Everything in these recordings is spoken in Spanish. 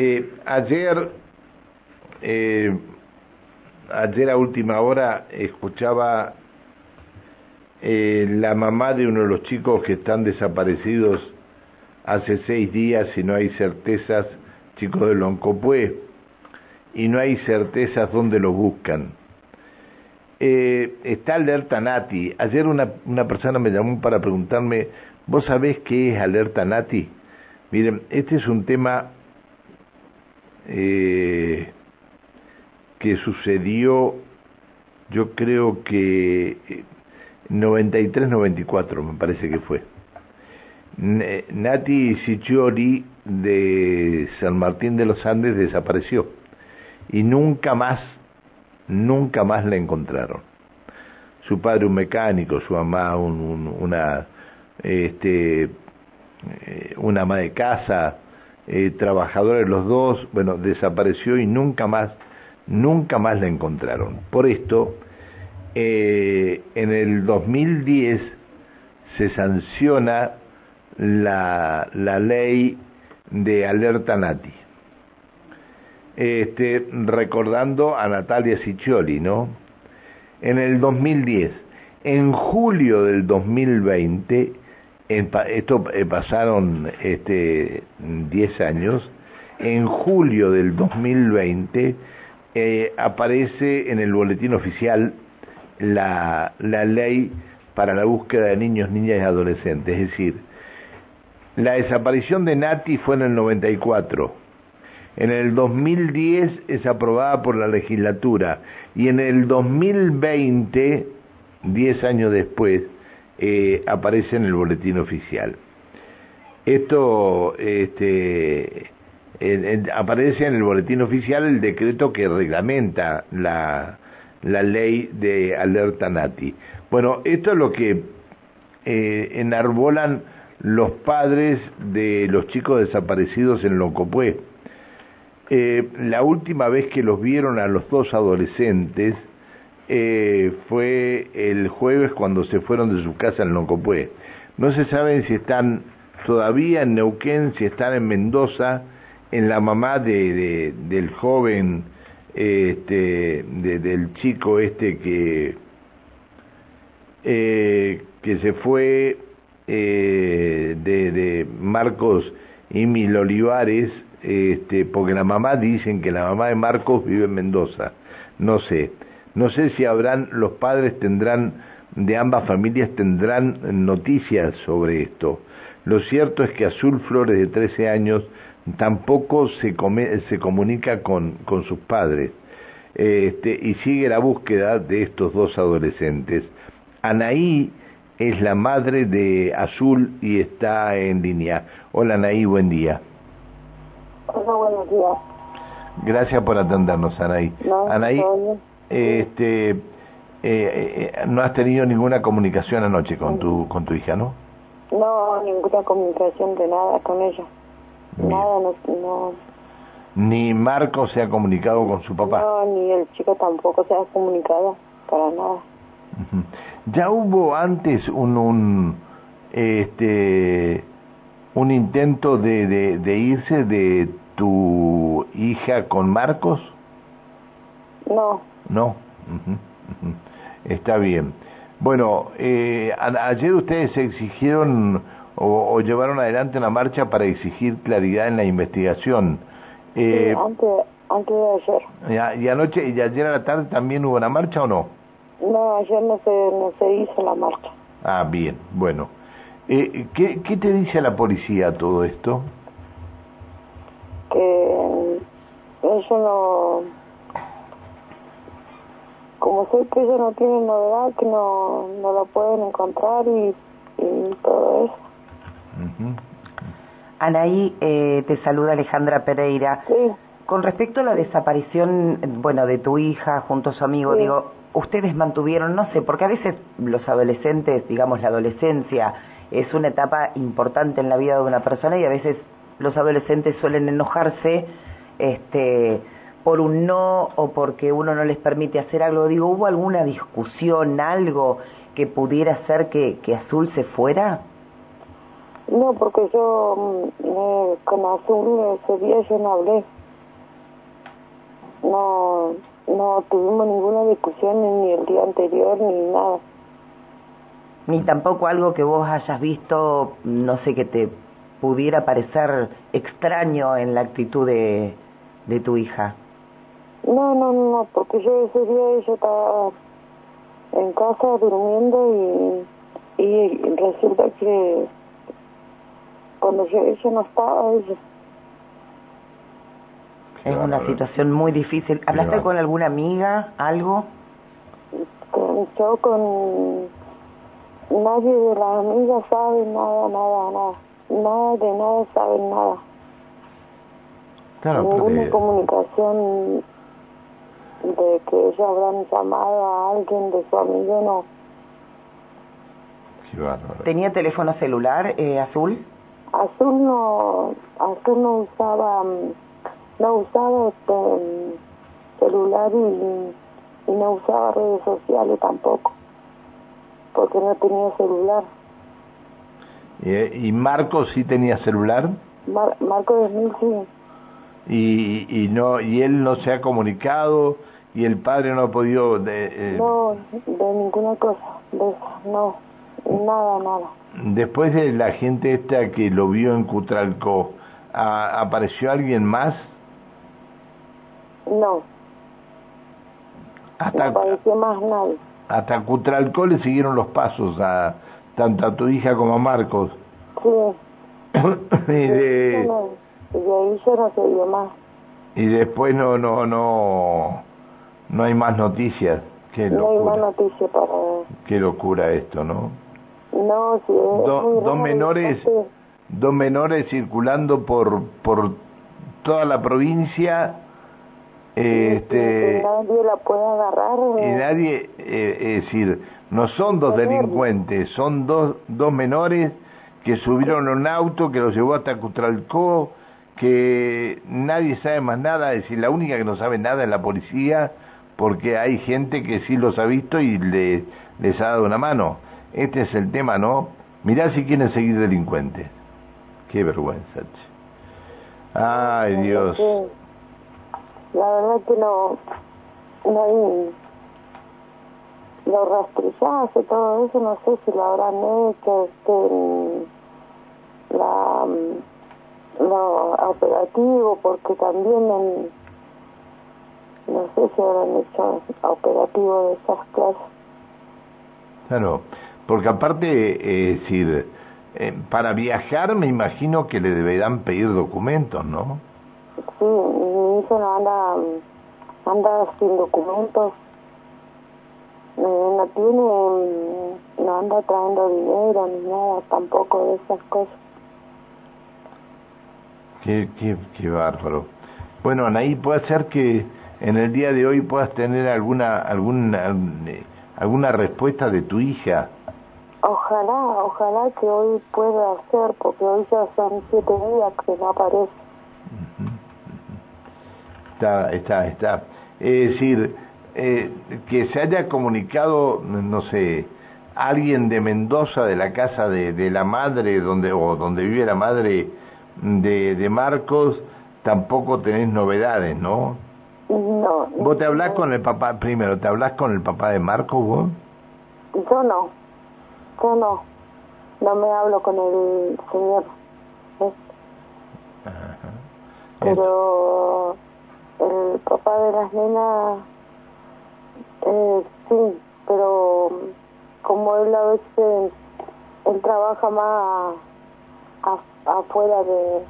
Eh, ayer, eh, ayer a última hora escuchaba eh, la mamá de uno de los chicos que están desaparecidos hace seis días y no hay certezas, chicos de Loncopué, y no hay certezas dónde los buscan. Eh, está Alerta Nati. Ayer una, una persona me llamó para preguntarme, ¿vos sabés qué es Alerta Nati? Miren, este es un tema eh, que sucedió, yo creo que 93-94 me parece que fue. Nati Siccioli de San Martín de los Andes desapareció y nunca más, nunca más la encontraron. Su padre un mecánico, su mamá un, una, este, eh, una ama de casa, eh, trabajadores los dos, bueno, desapareció y nunca más, nunca más la encontraron. Por esto, eh, en el 2010 se sanciona la, la ley de alerta Nati. Este, recordando a Natalia Ciccioli, ¿no? En el 2010, en julio del 2020, esto eh, pasaron este, 10 años, en julio del 2020 eh, aparece en el boletín oficial la, la ley para la búsqueda de niños, niñas y adolescentes, es decir, la desaparición de Nati fue en el 94. En el 2010 es aprobada por la legislatura. Y en el 2020, 10 años después, eh, aparece en el boletín oficial. Esto este, aparece en el boletín oficial el decreto que reglamenta la, ley de alerta Nati. Bueno, esto es lo que eh, enarbolan los padres de los chicos desaparecidos en Loncopué. Eh, la última vez que los vieron a los dos adolescentes eh, fue el jueves cuando se fueron de su casa en Loncopué. No se sabe si están todavía en Neuquén, si están en Mendoza, en la mamá de, del joven, este, del chico este que, eh, que se fue eh, de, de Marcos y Mil Olivares, este, porque la mamá dicen que la mamá de Marcos vive en Mendoza. No sé. No sé si habrán, los padres tendrán, de ambas familias tendrán noticias sobre esto. Lo cierto es que Azul Flores, de 13 años, tampoco se, se comunica con, con sus padres este, y sigue la búsqueda de estos dos adolescentes. Anaí es la madre de Azul y está en línea. Hola Anaí, buen día. Hola, buenos días. Gracias por atendernos, Anaí. Anaí, este, eh, eh, no has tenido ninguna comunicación anoche con tu con tu hija, ¿no? No, ninguna comunicación de nada con ella. Nada, no, Ni Marco se ha comunicado con su papá. No, ni el chico tampoco se ha comunicado para nada. Ya hubo antes un, un este un intento de, de, de irse de tu hija con Marcos. No. No. Está bien. Bueno, eh, ayer ustedes exigieron o, llevaron adelante una marcha para exigir claridad en la investigación. Eh, antes, antes de ayer. ¿Y anoche y ayer a la tarde también hubo una marcha o no? No, ayer no se, no se hizo la marcha. Ah, bien, bueno. Eh, ¿qué, ¿Qué te dice la policía todo esto? Que eso no... Como sé que ellos no tienen novedad, que no, no lo pueden encontrar y, y todo eso. Anaí, eh, te saluda Alejandra Pereira. Sí. Con respecto a la desaparición, bueno, de tu hija junto a su amigo, digo, ustedes mantuvieron, no sé, porque a veces los adolescentes, digamos, la adolescencia es una etapa importante en la vida de una persona y a veces los adolescentes suelen enojarse, este, por un no o porque uno no les permite hacer algo. Digo, ¿hubo alguna discusión, algo que pudiera hacer que, que Azul se fuera? No, porque yo mm, eh, con Azul ese día yo no hablé. No, no tuvimos ninguna discusión ni el día anterior ni nada. Ni tampoco algo que vos hayas visto, no sé, que te pudiera parecer extraño en la actitud de, de tu hija. No, no, no, porque yo ese día ella estaba en casa durmiendo y, y resulta que cuando yo, ella no estaba, ella Es una situación muy difícil. ¿Hablaste con alguna amiga, algo? con, yo con nadie de las amigas sabe nada, nada, nada. Nada de nada saben nada. Claro, Ninguna porque- comunicación de que ellos habrán llamado a alguien de su amigo, no. ¿Tenía teléfono celular, eh, Azul? Azul no, Azul no usaba, mm, no usaba este mm, celular y, y no usaba redes sociales tampoco, porque no tenía celular. ¿Y, y Marcos sí tenía celular? Mar- Marco de Mil sí, y, y no y él no se ha comunicado y el padre no ha podido de- eh, no, de ninguna cosa, de no, nada, nada. después de la gente esta que lo vio en Cutralco ¿a- apareció alguien más No, no hasta apareció más nadie. hasta Cutralco le siguieron los pasos a tanto a tu hija como a Marcos. Sí, de- no, y de ahí ya no se vio más. y después no no no no hay más noticias qué No hay más locura noticias para... qué locura esto no No, sí, es Do- muy dos raro, menores sí. dos menores circulando por por toda la provincia este nadie la puede agarrar. y nadie eh, es decir no son dos delincuentes son dos dos menores que subieron a un auto que los llevó hasta Cutralcó que nadie sabe más nada es decir la única que no sabe nada es la policía porque hay gente que sí los ha visto y le, les ha dado una mano este es el tema no mirá si quieren seguir delincuentes qué vergüenza che. ay Dios. La verdad que no, no hay... Los rastrillazos, todo eso, no sé si lo habrán hecho, este, mm, la, lo operativo, porque también en, no sé si habrán hecho operativo de esas clases. Claro, porque aparte, eh, es decir, eh, para viajar me imagino que le deberán pedir documentos, ¿no? Sí, mi hijo no anda, anda sin documentos, eh, no tiene, no anda trayendo dinero ni nada tampoco de esas cosas. Qué, qué, qué bárbaro. Bueno, Anaí, puede ser que en el día de hoy puedas tener alguna, alguna, alguna respuesta de tu hija. Ojalá, ojalá que hoy pueda hacer, porque hoy ya son siete días que no aparece. Está, está, está. Es decir, eh, que se haya comunicado, no sé, alguien de Mendoza, de la casa de, de la madre, donde o donde vive la madre de, de Marcos, tampoco tenés novedades, ¿no? No. ¿Vos te hablás con el papá, primero, te hablás con el papá de Marcos vos? Yo no, yo no, no me hablo con el señor. ¿ves? pero el papá de las nenas eh, sí pero como él a veces él trabaja más a- afuera de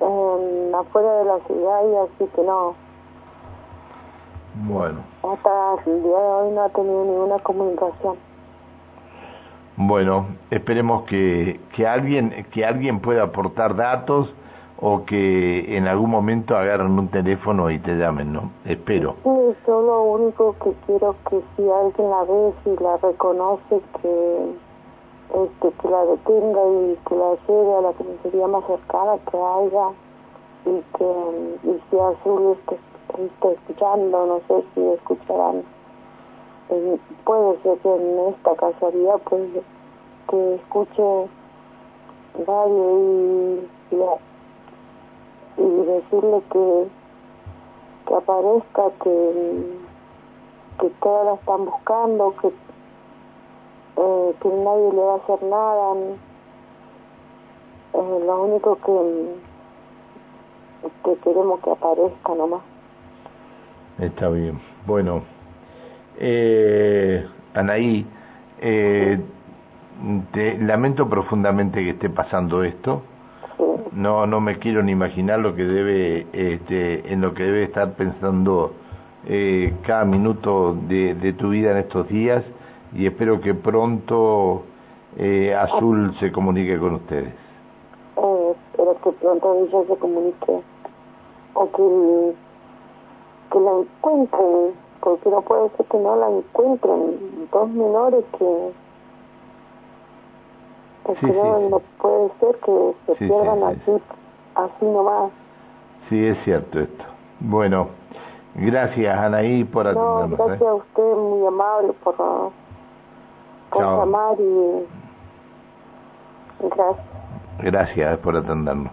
en- afuera de la ciudad y así que no Bueno, hasta el día de hoy no ha tenido ninguna comunicación bueno, esperemos que, que alguien que alguien pueda aportar datos o que en algún momento agarren un teléfono y te llamen, ¿no? Espero. Sí, yo lo único que quiero que si alguien la ve, si la reconoce, que este, que la detenga y que la lleve a la comisaría más cercana que haya y que y si Azul esté, esté escuchando, no sé si escucharán. Eh, puede ser que en esta casualidad pues que escuche radio y, y, decirle que, que aparezca, que, que todas la están buscando, que, eh, que nadie le va a hacer nada. Eh, lo único que, que queremos que aparezca nomás. Está bien. Bueno, eh, Anaí, eh, te lamento profundamente que esté pasando esto. No, no me quiero ni imaginar lo que debe, este, en lo que debe estar pensando eh, cada minuto de, de, tu vida en estos días y espero que pronto eh, Azul se comunique con ustedes. Eh, espero que pronto ella se comunique o que, que la encuentren, porque no puede ser que no la encuentren. Dos menores que sí, no, puede ser que se pierdan así, así nomás. Sí, es cierto esto. Bueno, gracias Anaí por atendernos. No, gracias a usted, muy amable por, por llamar y gracias. Gracias por atendernos.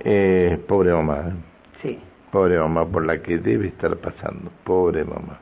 Eh, pobre mamá. Sí. Pobre mamá por la que debe estar pasando. Pobre mamá.